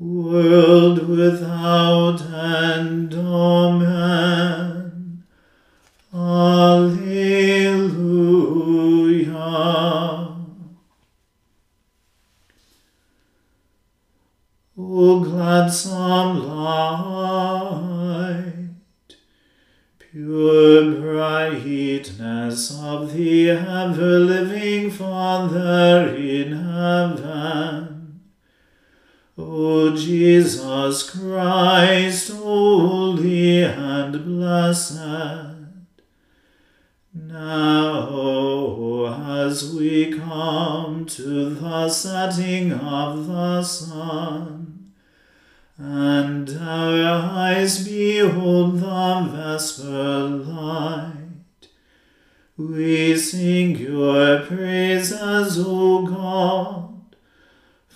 world without end. Amen. Alleluia.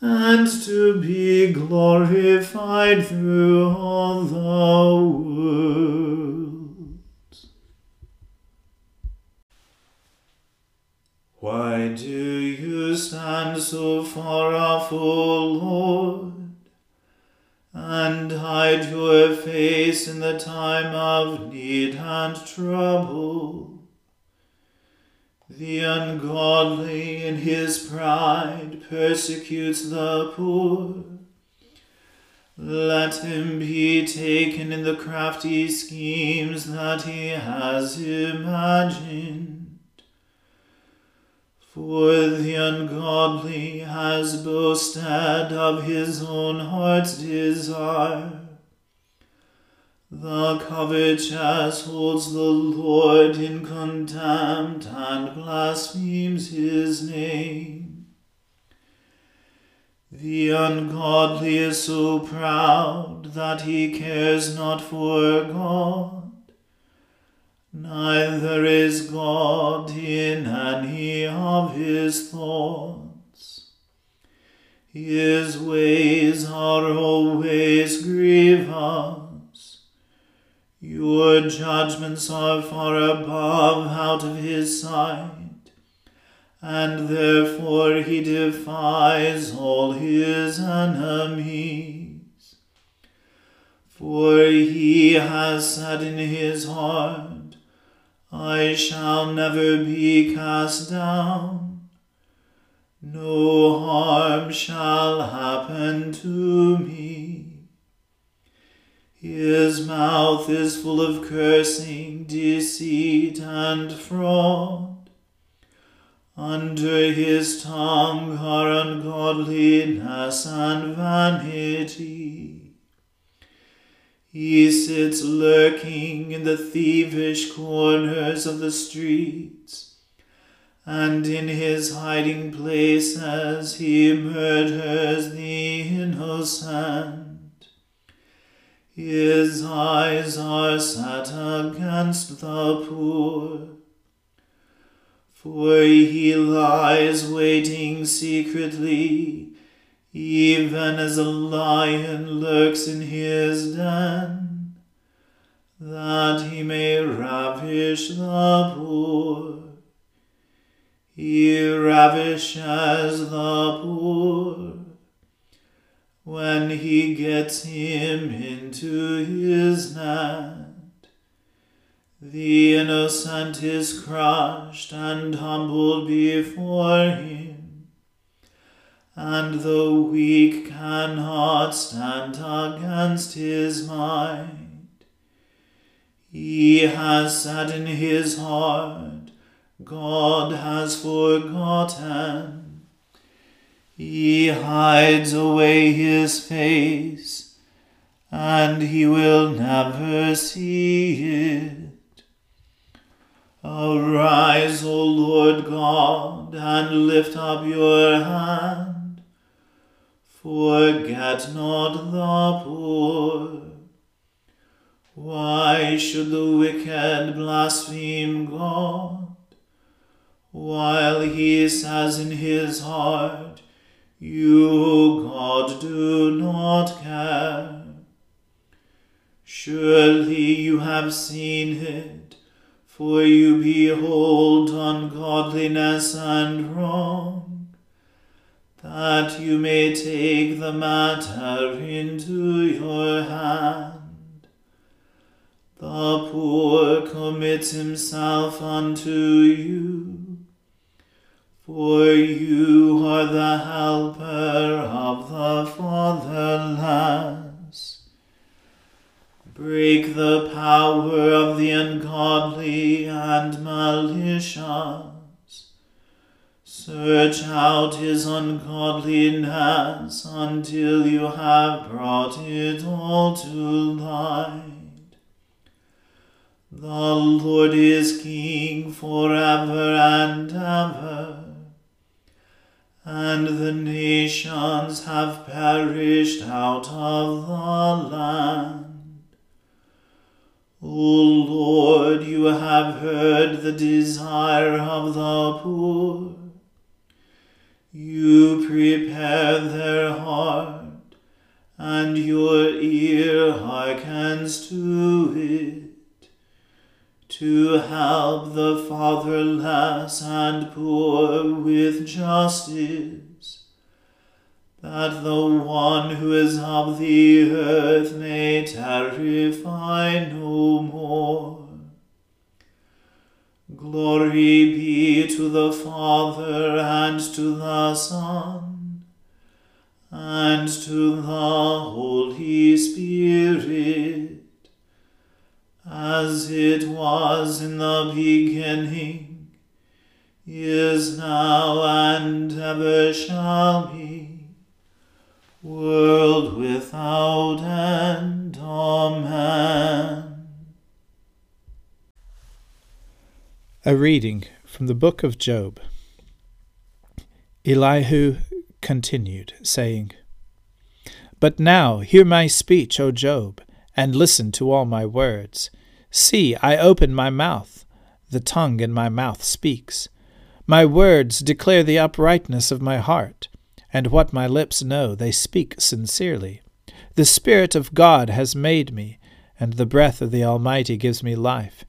and to be glorified through all the world. Why do you stand so far off, O Lord, and hide your face in the time of need and trouble? The ungodly in his pride persecutes the poor. Let him be taken in the crafty schemes that he has imagined. For the ungodly has boasted of his own heart's desire. The covetous holds the Lord in contempt and blasphemes his name. The ungodly is so proud that he cares not for God Neither is God in any of his thoughts. His ways are always grievous. Your judgments are far above out of his sight, and therefore he defies all his enemies. For he has said in his heart, I shall never be cast down. No harm shall happen to me. His mouth is full of cursing, deceit, and fraud. Under his tongue are ungodliness and vanity. He sits lurking in the thievish corners of the streets, and in his hiding places he murders the innocent. His eyes are set against the poor, for he lies waiting secretly. Even as a lion lurks in his den, that he may ravish the poor. He ravishes the poor when he gets him into his net. The innocent is crushed and humbled before him and the weak cannot stand against his might. He has said in his heart, God has forgotten. He hides away his face, and he will never see it. Arise, O Lord God, and lift up your hand Forget not the poor. Why should the wicked blaspheme God, while he says in his heart, You, God, do not care? Surely you have seen it, for you behold ungodliness and wrong that you may take the matter into your hand. The poor commits himself unto you, for you are the helper of the fatherless. Break the power of the ungodly and malicious Search out his ungodliness until you have brought it all to light. The Lord is King forever and ever, and the nations have perished out of the land. O Lord, you have heard the desire of the poor you prepare their heart, and your ear hearkens to it, to help the fatherless and poor with justice, that the one who is of the earth may terrify no more. Glory be to the Father and to the Son and to the Holy Spirit, as it was in the beginning, is now, and ever shall be, world without end. Amen. A reading from the book of Job. Elihu continued, saying, But now hear my speech, O Job, and listen to all my words. See, I open my mouth. The tongue in my mouth speaks. My words declare the uprightness of my heart, and what my lips know they speak sincerely. The Spirit of God has made me, and the breath of the Almighty gives me life.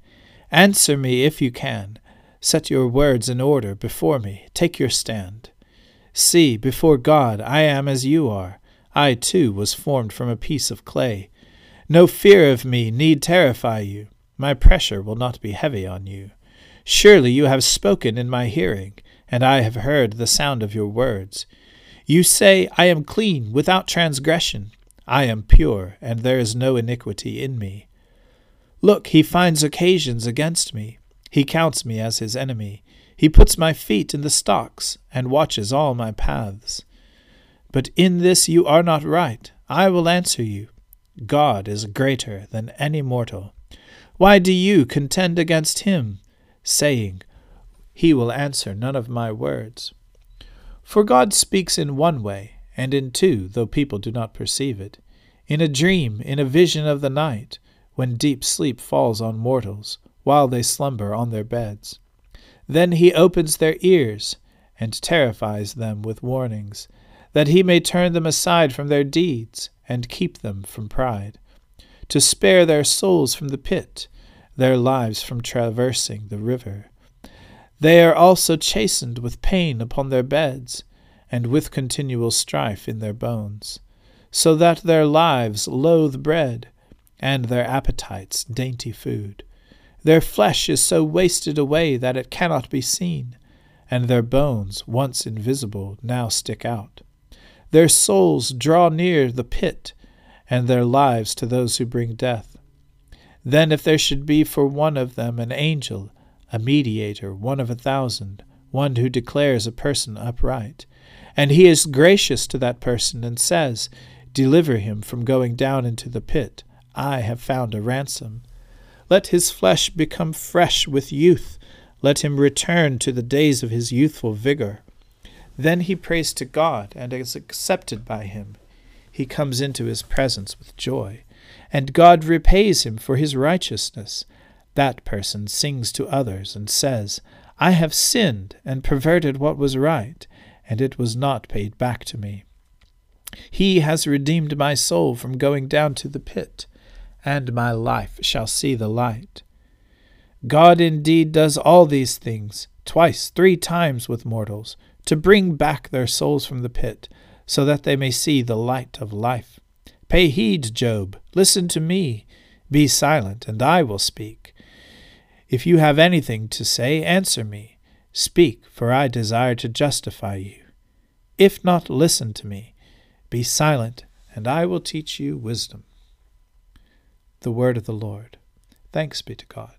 Answer me if you can. Set your words in order before me. Take your stand. See, before God I am as you are. I too was formed from a piece of clay. No fear of me need terrify you. My pressure will not be heavy on you. Surely you have spoken in my hearing, and I have heard the sound of your words. You say, I am clean, without transgression. I am pure, and there is no iniquity in me. Look, he finds occasions against me. He counts me as his enemy. He puts my feet in the stocks, and watches all my paths. But in this you are not right. I will answer you. God is greater than any mortal. Why do you contend against him, saying, He will answer none of my words? For God speaks in one way, and in two, though people do not perceive it, in a dream, in a vision of the night, when deep sleep falls on mortals, while they slumber on their beds. Then he opens their ears, and terrifies them with warnings, that he may turn them aside from their deeds, and keep them from pride, to spare their souls from the pit, their lives from traversing the river. They are also chastened with pain upon their beds, and with continual strife in their bones, so that their lives loathe bread, and their appetites dainty food. Their flesh is so wasted away that it cannot be seen, and their bones, once invisible, now stick out. Their souls draw near the pit, and their lives to those who bring death. Then, if there should be for one of them an angel, a mediator, one of a thousand, one who declares a person upright, and he is gracious to that person and says, Deliver him from going down into the pit. I have found a ransom. Let his flesh become fresh with youth. Let him return to the days of his youthful vigor. Then he prays to God and is accepted by him. He comes into his presence with joy, and God repays him for his righteousness. That person sings to others and says, I have sinned and perverted what was right and it was not paid back to me. He has redeemed my soul from going down to the pit, and my life shall see the light. God indeed does all these things, twice, three times with mortals, to bring back their souls from the pit, so that they may see the light of life. Pay heed, Job, listen to me. Be silent, and I will speak. If you have anything to say, answer me. Speak, for I desire to justify you. If not, listen to me. Be silent, and I will teach you wisdom. The word of the Lord. Thanks be to God.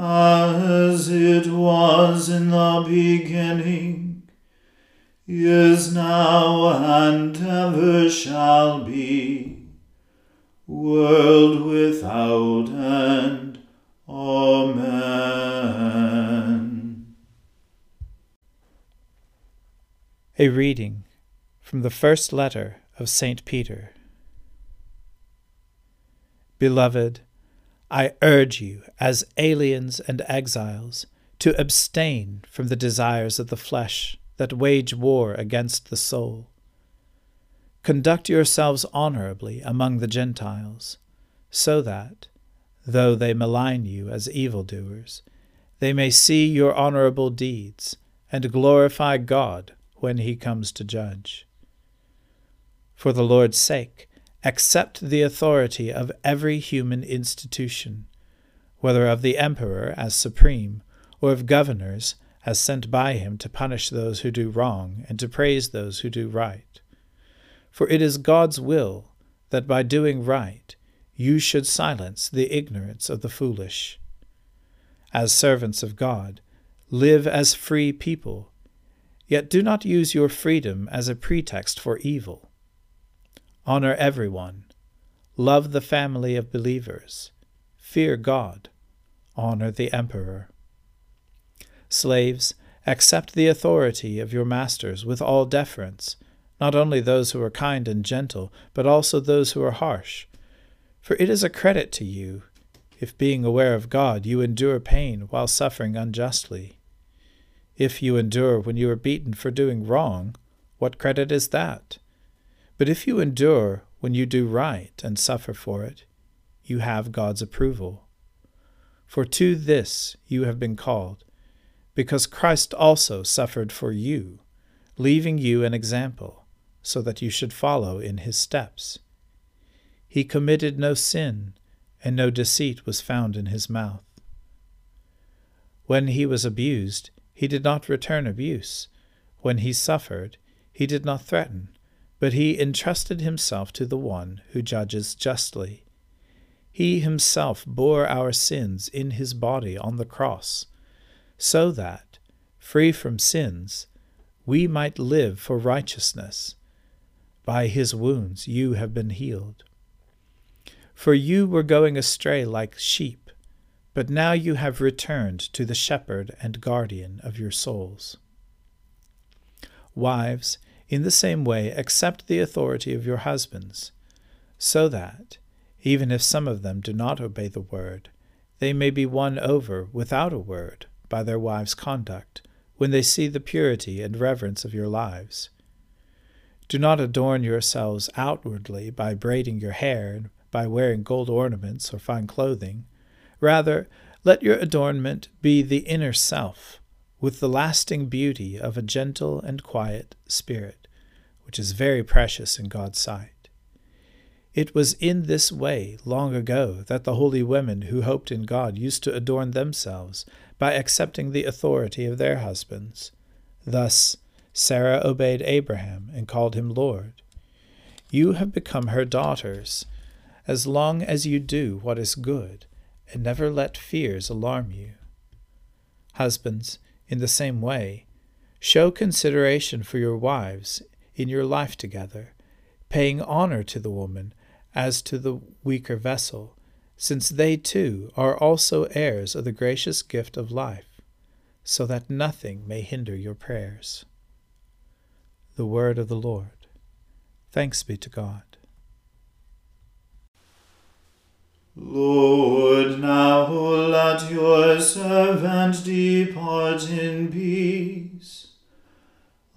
as it was in the beginning, is now, and ever shall be, world without end. Amen. A reading from the first letter of St. Peter. Beloved, I urge you, as aliens and exiles, to abstain from the desires of the flesh that wage war against the soul. Conduct yourselves honorably among the Gentiles, so that, though they malign you as evildoers, they may see your honorable deeds and glorify God when he comes to judge for the Lord's sake, accept the authority of every human institution, whether of the emperor as supreme, or of governors as sent by him to punish those who do wrong and to praise those who do right. For it is God's will that by doing right you should silence the ignorance of the foolish. As servants of God, live as free people, yet do not use your freedom as a pretext for evil Honor everyone. Love the family of believers. Fear God. Honor the emperor. Slaves, accept the authority of your masters with all deference, not only those who are kind and gentle, but also those who are harsh. For it is a credit to you, if being aware of God you endure pain while suffering unjustly. If you endure when you are beaten for doing wrong, what credit is that? But if you endure when you do right and suffer for it, you have God's approval. For to this you have been called, because Christ also suffered for you, leaving you an example, so that you should follow in his steps. He committed no sin, and no deceit was found in his mouth. When he was abused, he did not return abuse. When he suffered, he did not threaten but he entrusted himself to the one who judges justly. He himself bore our sins in his body on the cross, so that, free from sins, we might live for righteousness. By his wounds you have been healed. For you were going astray like sheep, but now you have returned to the shepherd and guardian of your souls. Wives, in the same way, accept the authority of your husbands, so that, even if some of them do not obey the word, they may be won over without a word by their wives' conduct when they see the purity and reverence of your lives. Do not adorn yourselves outwardly by braiding your hair and by wearing gold ornaments or fine clothing. Rather, let your adornment be the inner self, with the lasting beauty of a gentle and quiet spirit which is very precious in God's sight. It was in this way, long ago, that the holy women who hoped in God used to adorn themselves by accepting the authority of their husbands. Thus, Sarah obeyed Abraham and called him Lord. You have become her daughters, as long as you do what is good, and never let fears alarm you. Husbands, in the same way, show consideration for your wives in your life together, paying honor to the woman as to the weaker vessel, since they too are also heirs of the gracious gift of life, so that nothing may hinder your prayers. The Word of the Lord. Thanks be to God. Lord, now let your servant depart in peace,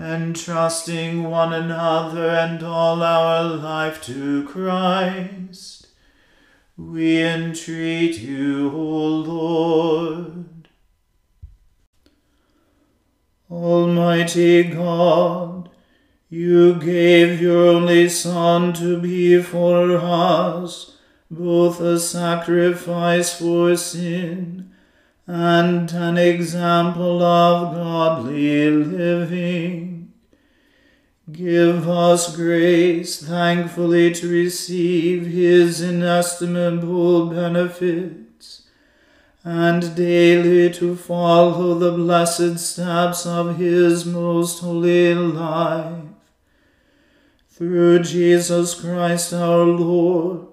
entrusting one another and all our life to Christ, we entreat you, O Lord. Almighty God, you gave your only Son to be for us both a sacrifice for sin and an example of godly living. Give us grace thankfully to receive his inestimable benefits, and daily to follow the blessed steps of his most holy life. Through Jesus Christ our Lord,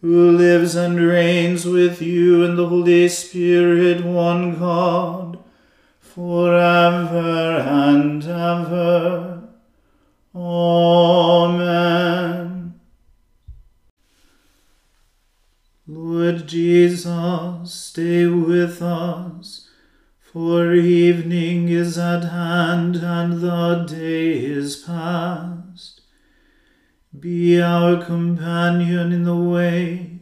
who lives and reigns with you in the Holy Spirit, one God, for ever and ever. Amen. Lord Jesus, stay with us, for evening is at hand and the day is past. Be our companion in the way,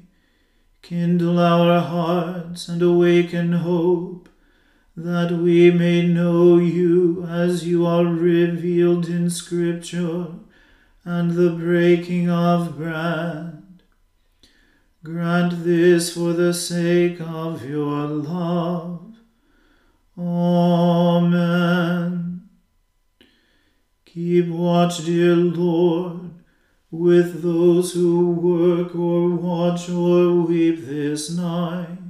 kindle our hearts and awaken hope, that we may know you as you are revealed in Scripture and the breaking of bread. Grant this for the sake of your love. Amen. Keep watch, dear Lord, with those who work or watch or weep this night,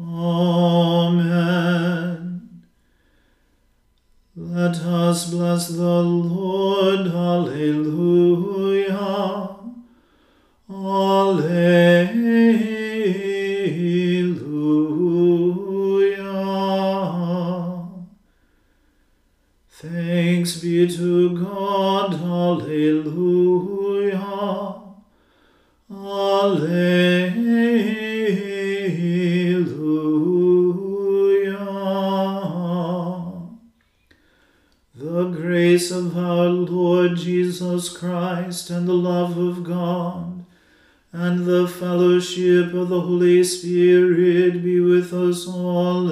Amen. Let us bless the Lord. Alleluia. Alleluia. Christ and the love of God and the fellowship of the Holy Spirit be with us all